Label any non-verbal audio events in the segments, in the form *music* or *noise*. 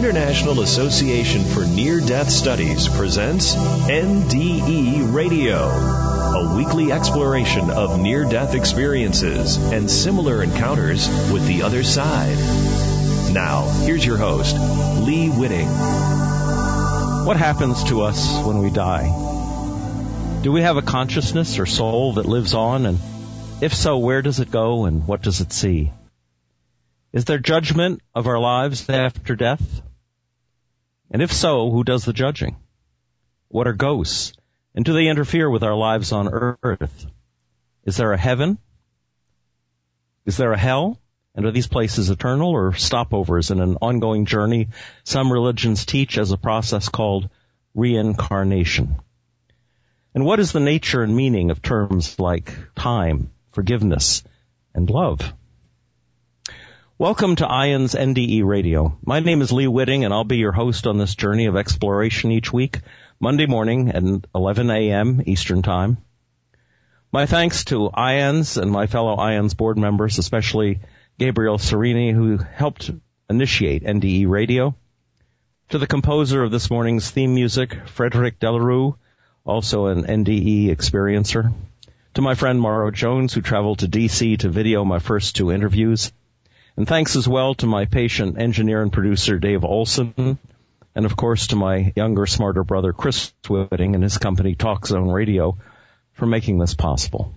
International Association for Near Death Studies presents NDE Radio, a weekly exploration of near death experiences and similar encounters with the other side. Now, here's your host, Lee Witting. What happens to us when we die? Do we have a consciousness or soul that lives on? And if so, where does it go and what does it see? Is there judgment of our lives after death? And if so, who does the judging? What are ghosts? And do they interfere with our lives on earth? Is there a heaven? Is there a hell? And are these places eternal or stopovers in an ongoing journey some religions teach as a process called reincarnation? And what is the nature and meaning of terms like time, forgiveness, and love? Welcome to IANDS NDE Radio. My name is Lee Witting and I'll be your host on this journey of exploration each week, Monday morning at 11 a.m. Eastern Time. My thanks to IANDS and my fellow IANDS board members, especially Gabriel Serini, who helped initiate NDE Radio. To the composer of this morning's theme music, Frederick Delarue, also an NDE experiencer. To my friend Mauro Jones, who traveled to DC to video my first two interviews. And thanks as well to my patient engineer and producer Dave Olson, and of course to my younger, smarter brother Chris Witting and his company Talk Zone Radio for making this possible.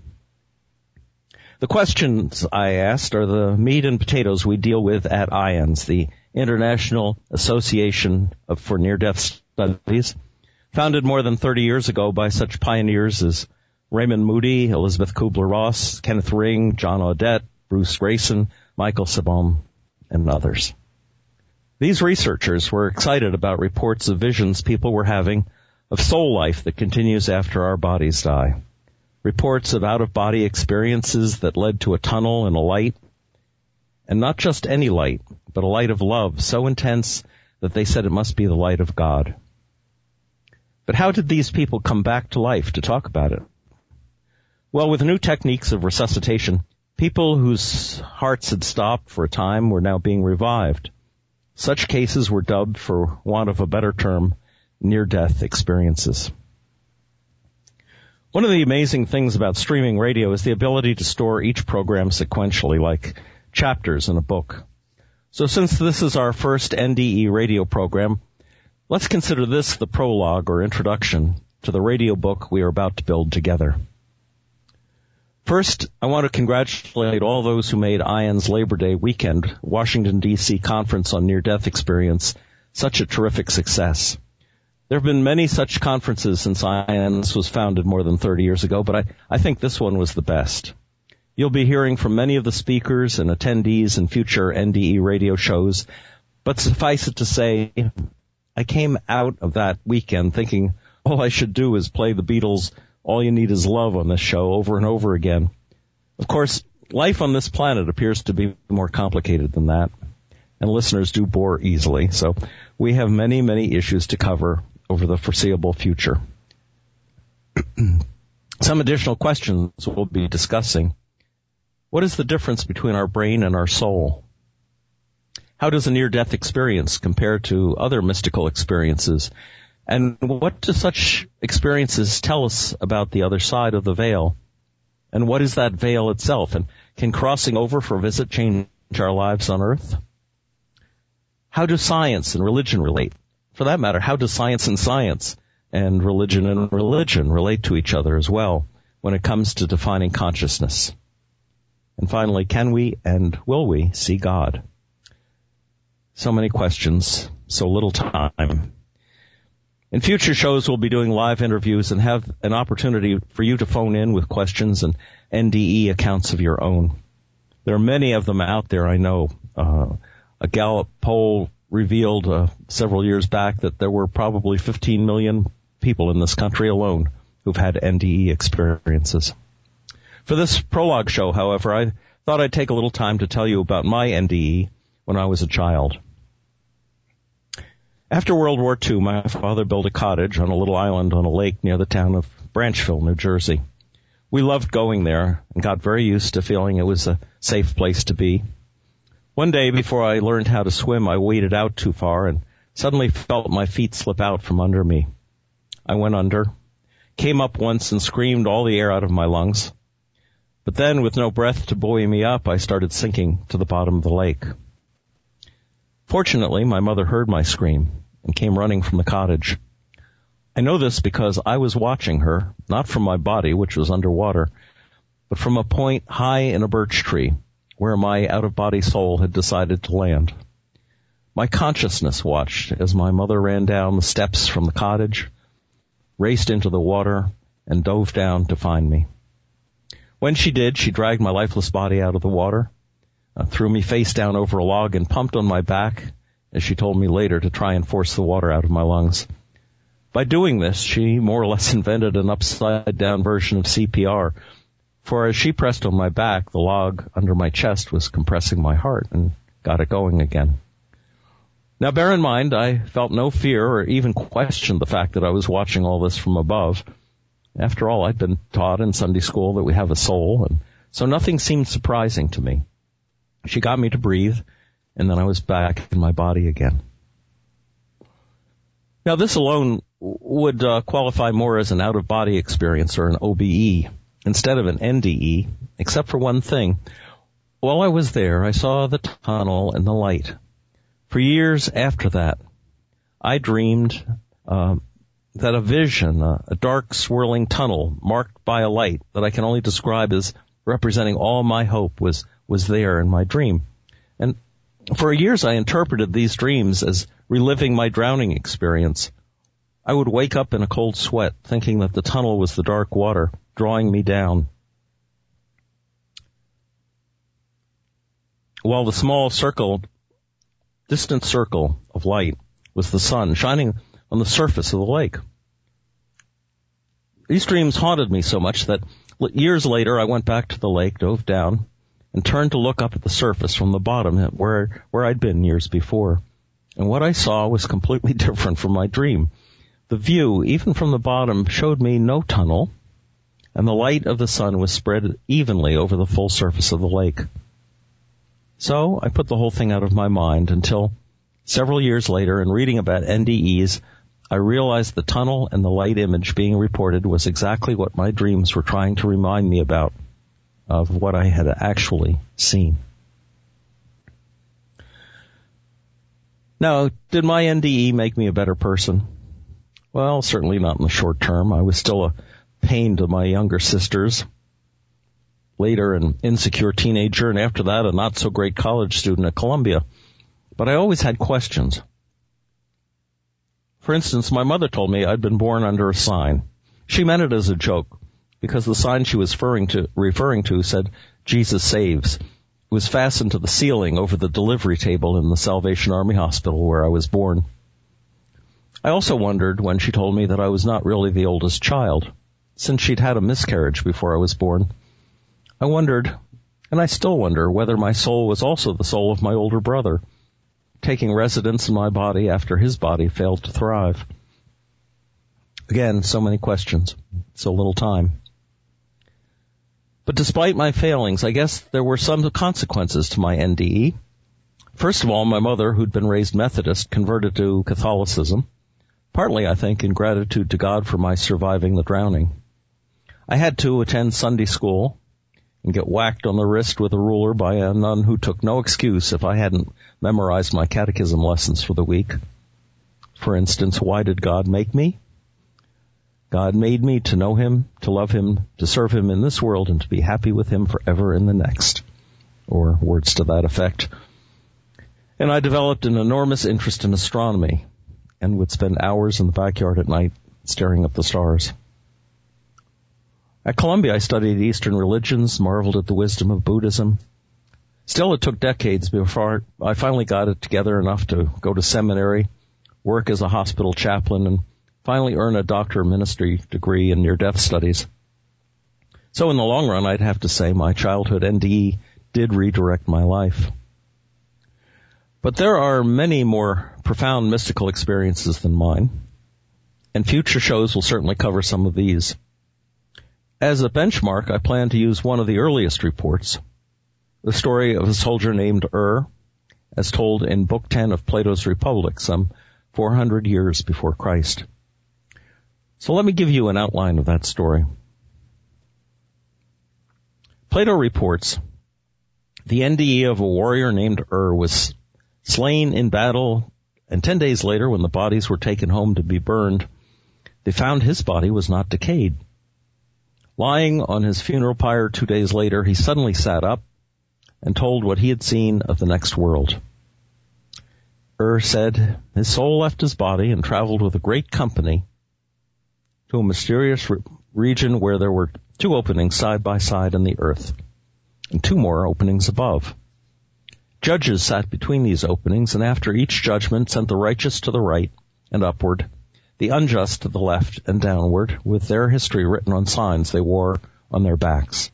The questions I asked are the meat and potatoes we deal with at IANDS, the International Association for Near Death Studies, founded more than 30 years ago by such pioneers as Raymond Moody, Elisabeth Kubler-Ross, Kenneth Ring, John Audette, Bruce Greyson, Michael Sabom, and others. These researchers were excited about reports of visions people were having of soul life that continues after our bodies die. Reports of out-of-body experiences that led to a tunnel and a light. And not just any light, but a light of love so intense that they said it must be the light of God. But how did these people come back to life to talk about it? Well, with new techniques of resuscitation, People whose hearts had stopped for a time were now being revived. Such cases were dubbed, for want of a better term, near-death experiences. One of the amazing things about streaming radio is the ability to store each program sequentially, like chapters in a book. So since this is our first NDE radio program, let's consider this the prologue or introduction to the radio book we are about to build together. First, I want to congratulate all those who made IANDS Labor Day weekend, Washington DC conference on near death experience, such a terrific success. There have been many such conferences since IANDS was founded more than 30 years ago, but I, I think this one was the best. You'll be hearing from many of the speakers and attendees in future NDE radio shows, but suffice it to say, I came out of that weekend thinking all I should do is play the Beatles' all you need is love on this show over and over again. Of course, life on this planet appears to be more complicated than that, and listeners do bore easily, so we have many, many issues to cover over the foreseeable future. *clears throat* Some additional questions we'll be discussing. What is the difference between our brain and our soul? How does a near-death experience compare to other mystical experiences? And what do such experiences tell us about the other side of the veil? And what is that veil itself? And can crossing over for a visit change our lives on earth? How do science and religion relate? For that matter, how do science and science and religion and religion relate to each other as well when it comes to defining consciousness? And finally, can we and will we see God? So many questions, so little time. In future shows, we'll be doing live interviews and have an opportunity for you to phone in with questions and NDE accounts of your own. There are many of them out there, I know. Uh, a Gallup poll revealed uh, several years back that there were probably 15 million people in this country alone who've had NDE experiences. For this prologue show, however, I thought I'd take a little time to tell you about my NDE when I was a child. After World War II, my father built a cottage on a little island on a lake near the town of Branchville, New Jersey. We loved going there and got very used to feeling it was a safe place to be. One day before I learned how to swim, I waded out too far and suddenly felt my feet slip out from under me. I went under, came up once and screamed all the air out of my lungs. But then, with no breath to buoy me up, I started sinking to the bottom of the lake. Fortunately, my mother heard my scream and came running from the cottage. I know this because I was watching her, not from my body, which was underwater, but from a point high in a birch tree where my out-of-body soul had decided to land. My consciousness watched as my mother ran down the steps from the cottage, raced into the water, and dove down to find me. When she did, she dragged my lifeless body out of the water, uh, threw me face down over a log, and pumped on my back, as she told me later, to try and force the water out of my lungs. By doing this, she more or less *laughs* invented an upside down version of CPR, for as she pressed on my back, the log under my chest was compressing my heart and got it going again. Now bear in mind, I felt no fear or even questioned the fact that I was watching all this from above. After all, I'd been taught in Sunday school that we have a soul, and so nothing seemed surprising to me. She got me to breathe, and then I was back in my body again. Now this alone would uh, qualify more as an out-of-body experience or an OBE instead of an NDE, except for one thing. While I was there, I saw the tunnel and the light. For years after that, I dreamed uh, that a vision, uh, a dark swirling tunnel marked by a light that I can only describe as representing all my hope was was there in my dream. And for years I interpreted these dreams as reliving my drowning experience. I would wake up in a cold sweat thinking that the tunnel was the dark water drawing me down. While the small circle, distant circle of light was the sun shining on the surface of the lake. These dreams haunted me so much that years later I went back to the lake, dove down, and turned to look up at the surface from the bottom where, where I'd been years before. And what I saw was completely *laughs* different from my dream. The view, even from the bottom, showed me no tunnel, and the light of the sun was spread evenly over the full surface of the lake. So I put the whole thing out of my mind until several years later in reading about NDEs, I realized the tunnel and the light image being reported was exactly what my dreams were trying to remind me about of what I had actually seen. Now, did my NDE make me a better person? Well, certainly not in the short term. I was still a pain to my younger sisters. Later, an insecure teenager, and after that, a not so great college student at Columbia. But I always had questions. For instance, my mother told me I'd been born under a sign. She meant it as a joke because the sign she was referring to, referring to said, Jesus saves. It was fastened to the ceiling over the delivery table in the Salvation Army Hospital where I was born. I also wondered when she told me that I was not really the oldest child, since she'd had a miscarriage before I was born. I wondered, and I still wonder, whether my soul was also the soul of my older brother, taking residence in my body after his body failed to thrive. Again, so many questions, so little time. But despite my failings, I guess there were some consequences to my NDE. First of all, my mother, who'd been raised Methodist, converted to Catholicism, partly, I think, in gratitude to God for my surviving the drowning. I had to attend Sunday school and get whacked on the wrist with a ruler by a nun who took no excuse if I hadn't memorized my catechism lessons for the week. For instance, why did God make me? God made me to know Him, to love Him, to serve Him in this world, and to be happy with Him forever in the next. Or words to that effect. And I developed an enormous interest in astronomy and would spend hours in the backyard at night staring at the stars. At Columbia, I studied Eastern religions, marveled at the wisdom of Buddhism. Still, it took decades before I finally got it together enough to go to seminary, work as a hospital chaplain, and finally earn a doctor of ministry degree in near-death studies. So in the long run, I'd have to say my childhood NDE did redirect my life. But there are many more profound mystical experiences than mine, and future shows will certainly cover some of these. As a benchmark, I plan to use one of the earliest reports, the story of a soldier named Ur, as told in Book 10 of Plato's Republic, some 400 years before Christ. So let me give you an outline of that story. Plato reports the NDE of a warrior named Ur was slain in battle, and ten days later, when the bodies were taken home to be burned, they found his body was not decayed. Lying on his funeral pyre two days later, he suddenly sat up and told what he had seen of the next world. Ur said his soul left his body and traveled with a great company to a mysterious re- region where there were two openings side by side in the earth and two more openings above. Judges sat between these openings and after each judgment sent the righteous to the right and upward the unjust to the left and downward, with their history written on signs they wore on their backs.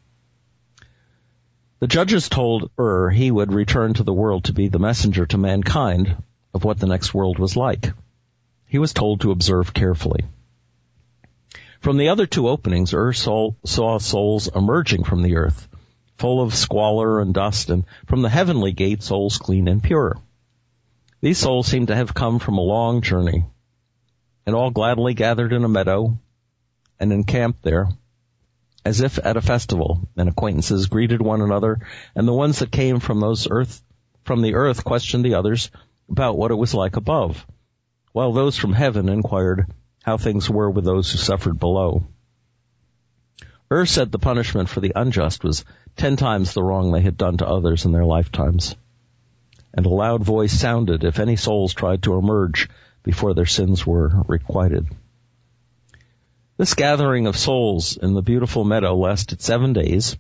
The judges told Ur he would return to the world to be the messenger to mankind of what the next world was like. He was told to observe carefully. From the other two openings, Ur saw, saw souls emerging from the earth, full of squalor and dust, and from the heavenly gate, souls clean and pure. These souls seemed to have come from a long journey, and all gladly gathered in a meadow and encamped there, as if at a festival, and acquaintances greeted one another, and the ones that came from those earth, from the earth questioned the others about what it was like above, while those from heaven inquired how things were with those who suffered below. Ur said the punishment for the unjust was ten times the wrong they had done to others in their lifetimes. And a loud voice sounded if any souls tried to emerge before their sins were requited. This gathering of souls in the beautiful meadow lasted seven days,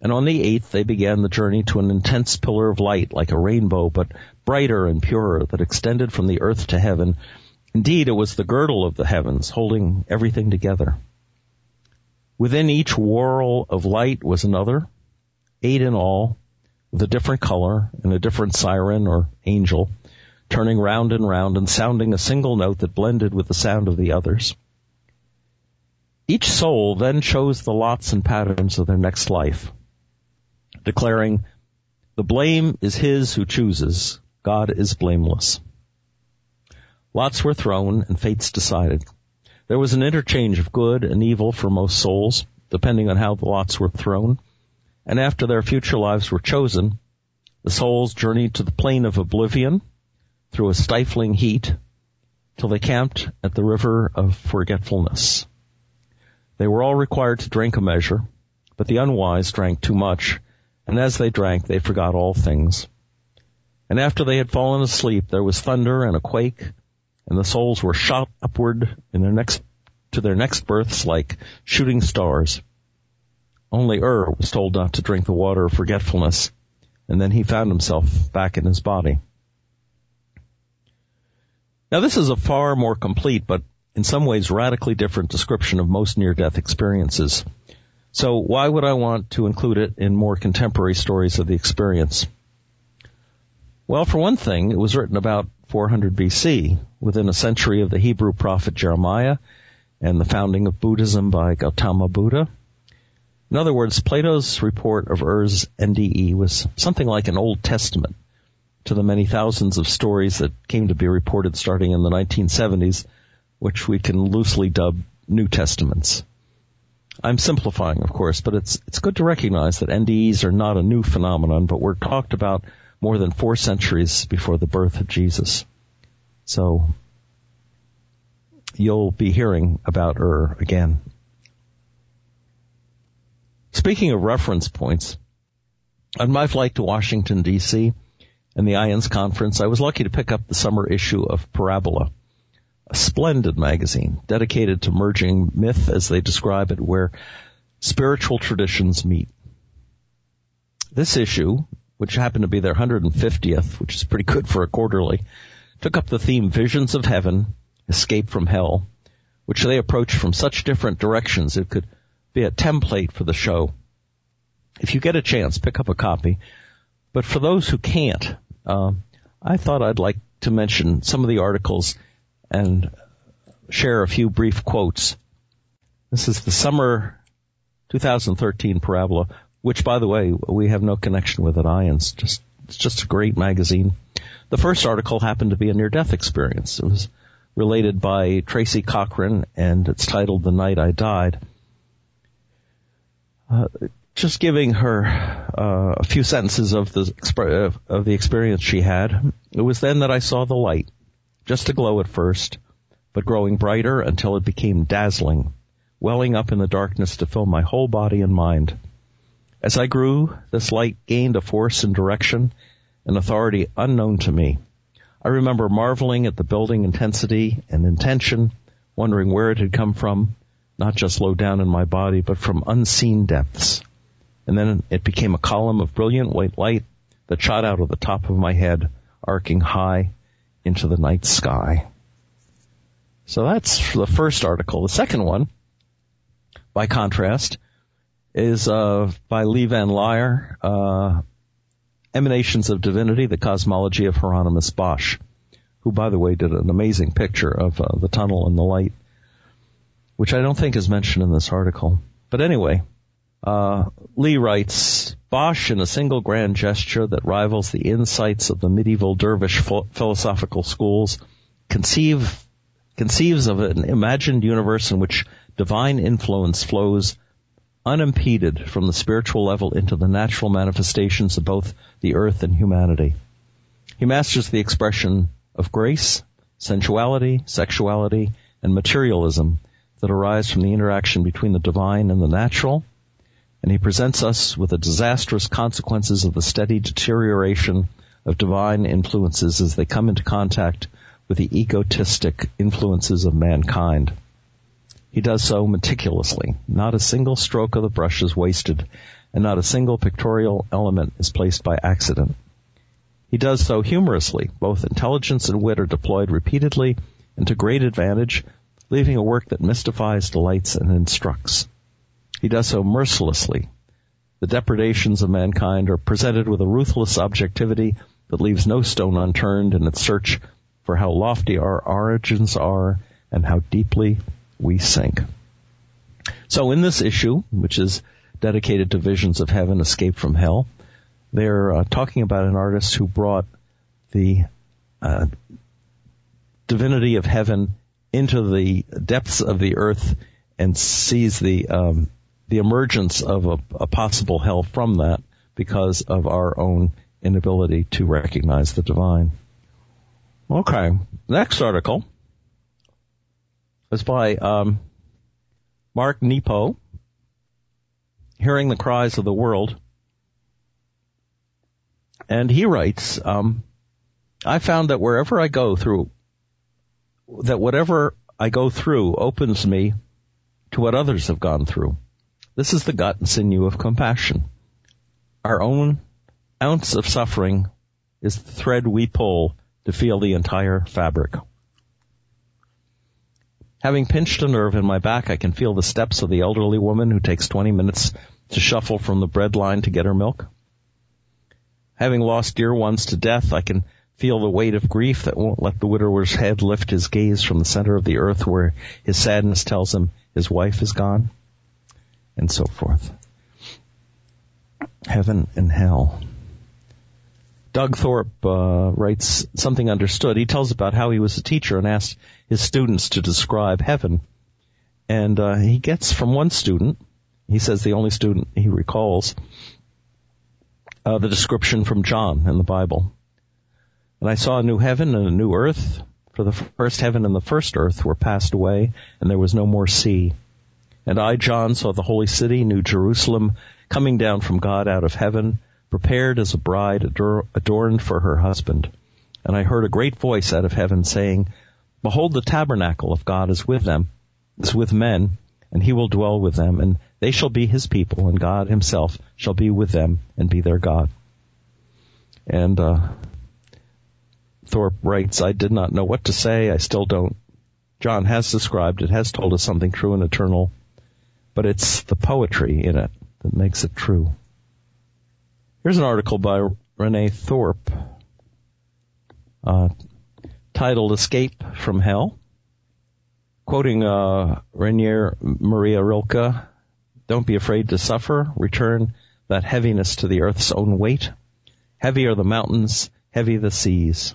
and on the eighth they began the journey to an intense pillar of light like a rainbow, but brighter and purer that extended from the earth to heaven. Indeed, it was the girdle of the heavens holding everything together. Within each whorl of light was another, eight in all, with a different color and a different siren or angel, turning round and round and sounding a single note that blended with the sound of the others. Each soul then chose the lots and patterns of their next life, declaring, the blame is his who chooses, God is blameless. Lots were thrown and fates decided. There was an interchange of good and evil for most souls, depending on how the lots were thrown, and after their future lives were chosen, the souls journeyed to the plain of oblivion, through a stifling heat till they camped at the river of forgetfulness. They were all required to drink a measure, but the unwise drank too much, and as they drank, they forgot all things. And after they had fallen asleep, there was thunder and a quake, and the souls were shot upward in their next, to their next births like shooting stars. Only Ur was told not to drink the water of forgetfulness, and then he found himself back in his body. Now this is a far more complete, but in some ways radically different description of most near-death experiences. So why would I want to include it in more contemporary stories of the experience? Well, for one thing, it was written about 400 BC, within a century of the Hebrew prophet Jeremiah and the founding of Buddhism by Gautama Buddha. In other words, Plato's report of Er's NDE was something like an Old Testament to the many thousands of stories that came to be reported starting in the 1970s, which we can loosely dub New Testaments. I'm simplifying, of course, but it's it's good to recognize that NDEs are not a new phenomenon, but were talked about more than four centuries before the birth of Jesus. So you'll be hearing about Ur again. Speaking of reference points, on my flight to Washington DC, and the IANDS conference, I was lucky to pick up the summer issue of Parabola, a splendid magazine dedicated to merging myth, as they describe it, where spiritual traditions meet. This issue, which happened to be their 150th, which is pretty good for a quarterly, took up the theme Visions of Heaven, Escape from Hell, which they approached from such different directions it could be a template for the show. If you get a chance, pick up a copy. But for those who can't, uh, I thought I'd like to mention some of the articles and share a few brief quotes. This is the summer 2013 Parabola, which by the way, we have no connection with at IANDS. Just, it's just a great magazine. The first article happened to be a near-death experience. It was related by Tracy Cochran, and it's titled "The Night I Died." Uh, just giving her uh, a few sentences of the of the experience she had. It was then that I saw the light, just a glow at first, but growing brighter until it became dazzling, welling up in the darkness to fill my whole body and mind. As I grew, this light gained a force and direction, an authority unknown to me. I remember marveling at the building intensity and intention, wondering where it had come from, not just low down in my body, but from unseen depths. And then it became a column of brilliant white light that shot out of the top of my head, arcing high into the night sky. So that's the first article. The second one, by contrast, is uh, by Lee Van Laer, uh, Emanations of Divinity, the Cosmology of Hieronymus Bosch, who, by the way, did an amazing picture of uh, the tunnel and the light, which I don't think is mentioned in this article. But anyway, uh, Lee writes, Bosch, in a single grand gesture that rivals the insights of the medieval dervish philosophical schools, conceive, conceives of an imagined universe in which divine influence flows unimpeded from the spiritual level into the natural manifestations of both the earth and humanity. He masters the expression of grace, sensuality, sexuality, and materialism that arise from the interaction between the divine and the natural, and he presents us with the disastrous consequences of the steady deterioration of divine influences as they come into contact with the egotistic influences of mankind. He does so meticulously. Not a single stroke of the brush is wasted, and not a single pictorial element is placed by accident. He does so humorously. Both intelligence and wit are deployed repeatedly and to great advantage, leaving a work that mystifies, delights, and instructs. He does so mercilessly. The depredations of mankind are presented with a ruthless objectivity that leaves no stone unturned in its search for how lofty our origins are and how deeply we sink. So in this issue, which is dedicated to visions of heaven, escape from hell, they're uh, talking about an artist who brought the uh, divinity of heaven into the depths of the earth and sees the um, the emergence of a, a possible hell from that because of our own inability to recognize the divine. Okay, next article was by um, Mark Nepo, Hearing the Cries of the World. And he writes, um, I found that wherever I go through, that whatever I go through opens me to what others have gone through. This is the gut and sinew of compassion. Our own ounce of suffering is the thread we pull to feel the entire fabric. Having pinched a nerve in my back, I can feel the steps of the elderly woman who takes 20 minutes to shuffle from the bread line to get her milk. Having lost dear ones to death, I can feel the weight of grief that won't let the widower's head lift his gaze from the center of the earth where his sadness tells him his wife is gone, and so forth. Heaven and hell. Doug Thorpe uh, writes something understood. He tells about how he was a teacher and asked his students to describe heaven, and uh, he gets from one student. He says the only student he recalls uh, the description from John in the Bible. And I saw a new heaven and a new earth, for the first heaven and the first earth were passed away, and there was no more sea. And I, John, saw the holy city, New Jerusalem, coming down from God out of heaven prepared as a bride adorned for her husband. And I heard a great voice out of heaven saying, Behold, the tabernacle of God is with them, is with men, and he will dwell with them, and they shall be his people, and God himself shall be with them and be their God. And uh, Thorpe writes, I did not know what to say. I still don't. John has described it, has told us something true and eternal, but it's the poetry in it that makes it true. Here's an article by Renee Thorpe uh, titled Escape from Hell. Quoting uh, Rainer Maria Rilke, don't be afraid to suffer. Return that heaviness to the earth's own weight. Heavy are the mountains, heavy the seas.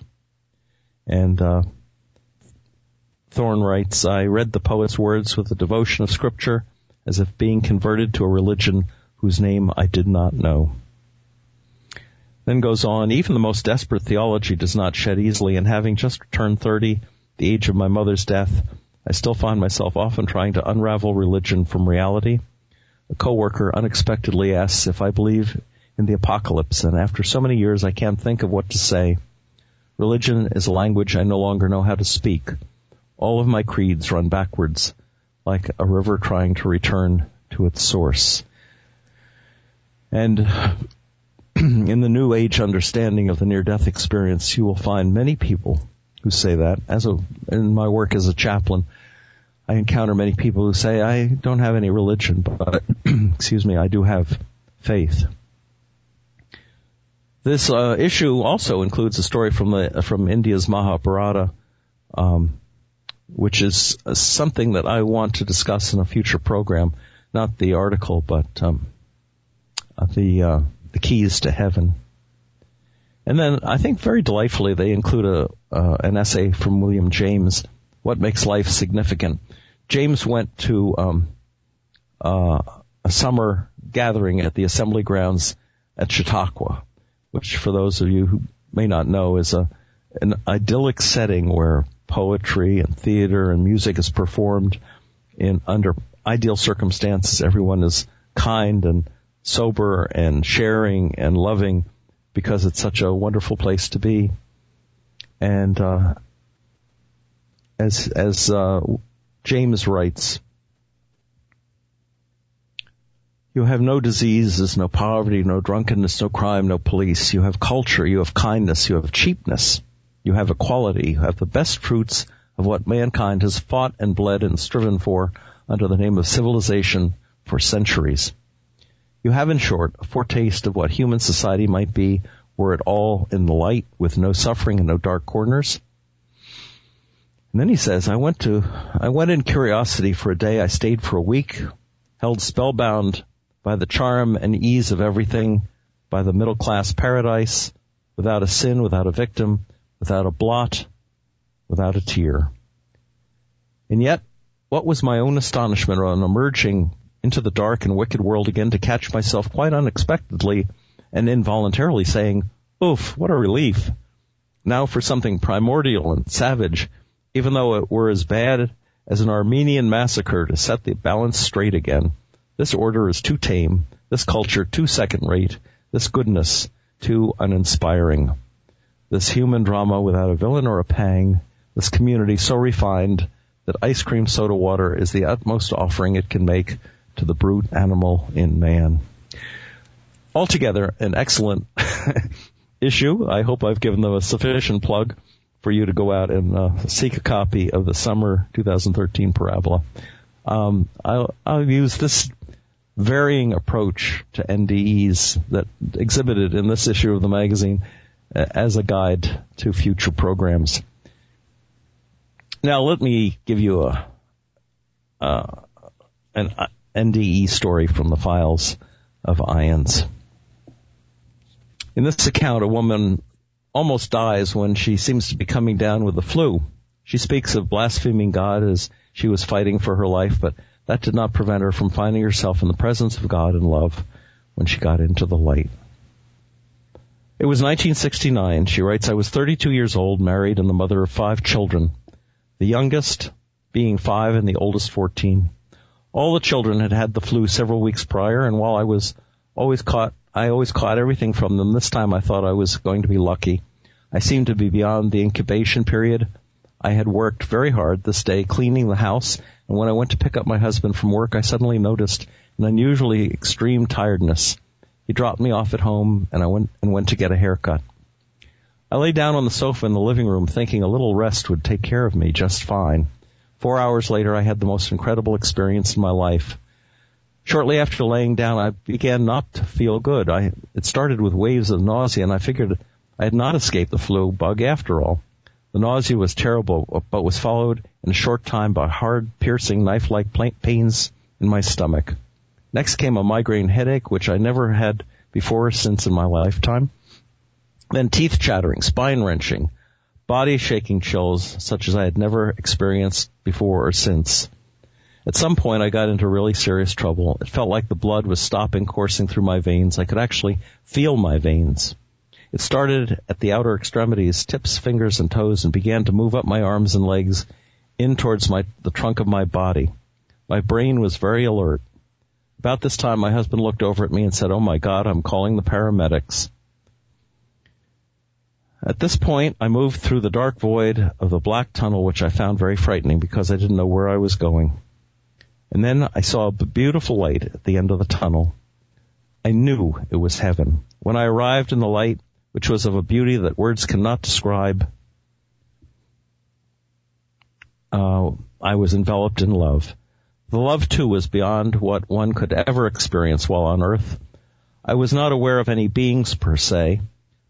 And, uh, Thorne writes, I read the poet's words with the devotion of scripture as if being converted to a religion whose name I did not know. Then goes on, even the most desperate theology does not shed easily, and having just turned 30, the age of my mother's death, I still find myself often trying to unravel religion from reality. A coworker unexpectedly asks if I believe in the apocalypse, and after so many years I can't think of what to say. Religion is a language I no longer know how to speak. All of my creeds run backwards, like a river trying to return to its source. And *clears throat* in the New Age understanding of the near-death experience, you will find many people who say that. As a, in my work as a chaplain, I encounter many people who say, I don't have any religion, but, *clears throat* excuse me, I do have faith. This uh, issue also includes a story from the from India's Mahabharata, um, which is something that I want to discuss in a future program. Not the article, but um, uh, the uh, the keys to heaven. And then I think very delightfully they include a uh, an essay from William James, "What Makes Life Significant." James went to um, uh, a summer gathering at the assembly grounds at Chautauqua, which, for those of you who may not know, is a an idyllic setting where poetry and theater and music is performed in under ideal circumstances. Everyone is kind and sober and sharing and loving because it's such a wonderful place to be. And uh, as as uh, James writes, you have no diseases, no poverty, no drunkenness, no crime, no police. You have culture, you have kindness, you have cheapness, you have equality, you have the best fruits of what mankind has fought and bled and striven for under the name of civilization for centuries. You have, in short, a foretaste of what human society might be were it all in the light with no suffering and no dark corners. And then he says, I went to, I went in curiosity for a day. I stayed for a week, held spellbound by the charm and ease of everything, by the middle class paradise, without a sin, without a victim, without a blot, without a tear. And yet, what was my own astonishment on emerging into the dark and wicked world again to catch myself quite unexpectedly and involuntarily saying, oof, what a relief. Now for something primordial and savage, even though it were as bad as an Armenian massacre to set the balance straight again. This order is too tame, this culture too second rate, this goodness too uninspiring. This human drama without a villain or a pang, this community so refined that ice cream soda water is the utmost offering it can make to the brute animal in man. Altogether, an excellent *laughs* issue. I hope I've given them a sufficient plug for you to go out and uh, seek a copy of the summer 2013 parabola. Um, I'll, I'll use this varying approach to NDEs that exhibited in this issue of the magazine uh, as a guide to future programs. Now let me give you a, uh, an NDE story from the files of IANDS. In this account, a woman almost dies when she seems to be coming down with the flu. She speaks of blaspheming God as she was fighting for her life, but that did not prevent her from finding herself in the presence of God and love when she got into the light. It was 1969. She writes, I was 32 years old, married, and the mother of five children. The youngest being five and the oldest 14. All the children had had the flu several weeks prior, and while I was always caught, I always caught everything from them. This time I thought I was going to be lucky. I seemed to be beyond the incubation period. I had worked very hard this day cleaning the house, and when I went to pick up my husband from work, I suddenly noticed an unusually extreme tiredness. He dropped me off at home, and I went and went to get a haircut. I lay down on the sofa in the living room thinking a little rest would take care of me just fine. Four hours later, I had the most incredible experience in my life. Shortly after laying down, I began not to feel good. I, it started with waves of nausea and I figured I had not escaped the flu bug after all. The nausea was terrible, but was followed in a short time by hard, piercing, knife-like pains in my stomach. Next came a migraine headache, which I never had before since in my lifetime. Then teeth chattering, spine wrenching, body shaking chills such as I had never experienced before or since. At some point I got into really serious trouble. It felt like the blood was stopping coursing through my veins. I could actually feel my veins. It started at the outer extremities, tips, fingers, and toes, and began to move up my arms and legs in towards my, the trunk of my body. My brain was very alert. About this time, my husband looked over at me and said, Oh my God, I'm calling the paramedics. At this point, I moved through the dark void of the black tunnel, which I found very frightening because I didn't know where I was going. And then I saw a beautiful light at the end of the tunnel. I knew it was heaven. When I arrived in the light, which was of a beauty that words cannot describe, uh, I was enveloped in love. The love too was beyond what one could ever experience while on earth. I was not aware of any beings per se,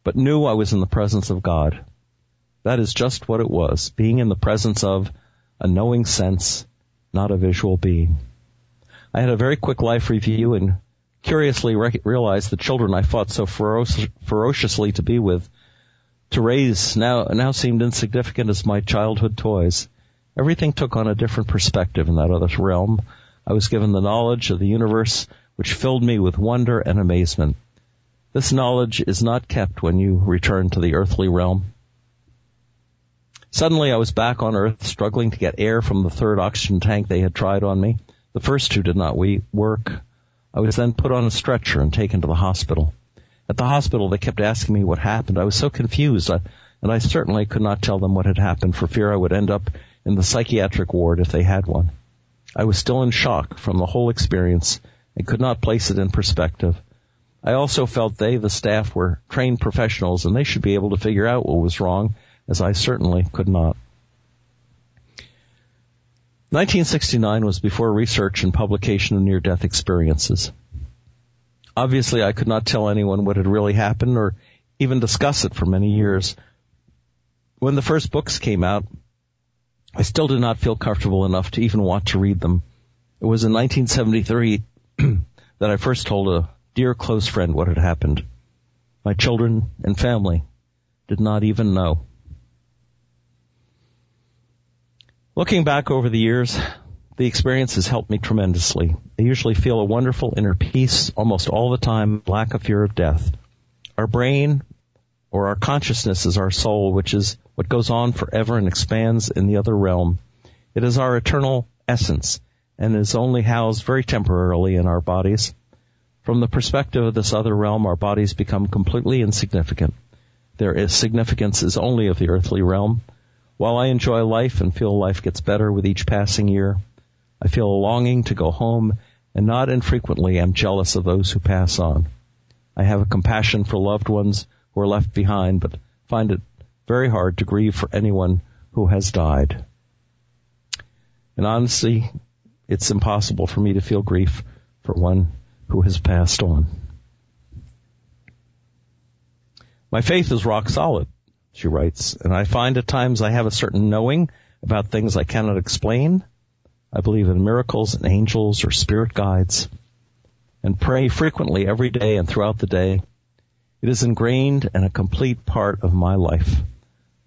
but knew I was in the presence of God. That is just what it was, being in the presence of a knowing sense, not a visual being. I had a very quick life review and curiously re- realized the children I fought so fero- ferociously to be with, to raise now, now seemed insignificant as my childhood toys. Everything took on a different perspective in that other realm. I was given the knowledge of the universe which filled me with wonder and amazement. This knowledge is not kept when you return to the earthly realm. Suddenly I was back on earth struggling to get air from the third oxygen tank they had tried on me. The first two did not work. I was then put on a stretcher and taken to the hospital. At the hospital they kept asking me what happened. I was so confused and I certainly could not tell them what had happened for fear I would end up in the psychiatric ward if they had one. I was still in shock from the whole experience and could not place it in perspective. I also felt they, the staff, were trained professionals and they should be able to figure out what was wrong, as I certainly could not. 1969 was before research and publication of near-death experiences. Obviously, I could not tell anyone what had really happened or even discuss it for many years. When the first books came out, I still did not feel comfortable enough to even want to read them. It was in 1973 *clears throat* that I first told a dear close friend what had happened. My children and family did not even know. Looking back over the years, the experience has helped me tremendously. I usually feel a wonderful inner peace almost all the time, lack of fear of death. Our brain or our consciousness is our soul, which is what goes on forever and expands in the other realm. It is our eternal essence and is only housed very temporarily in our bodies. From the perspective of this other realm, our bodies become completely insignificant. Their significance is only of the earthly realm. While I enjoy life and feel life gets better with each passing year, I feel a longing to go home and not infrequently am jealous of those who pass on. I have a compassion for loved ones who are left behind, but find it very hard to grieve for anyone who has died. And honestly, it's impossible for me to feel grief for one who has passed on. My faith is rock solid, she writes, and I find at times I have a certain knowing about things I cannot explain. I believe in miracles and angels or spirit guides and pray frequently every day and throughout the day. It is ingrained and a complete part of my life.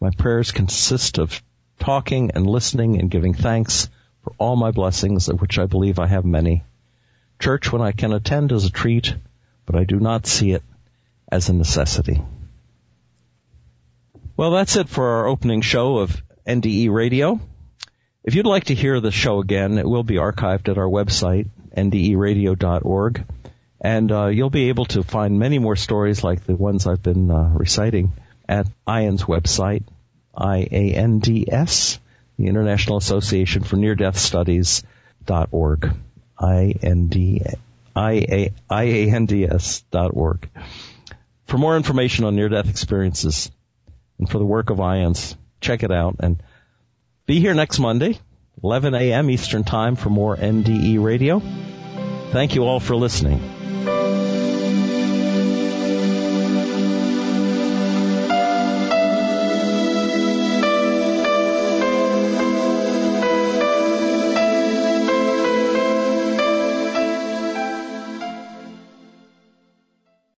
My prayers consist of talking and listening and giving thanks for all my blessings, of which I believe I have many. Church, when I can attend, is a treat, but I do not see it as a necessity. Well, that's it for our opening show of NDE Radio. If you'd like to hear the show again, it will be archived at our website, nderadio.org, and uh, you'll be able to find many more stories like the ones I've been uh, reciting at IAND's website, I-A-N-D-S, the International Association for Near Death Studies dot org. I-N-D, I-A-I-A-N-D-S dot org. For more information on near death experiences and for the work of IANDS, check it out and be here next Monday, 11 a.m. Eastern Time for more NDE radio. Thank you all for listening.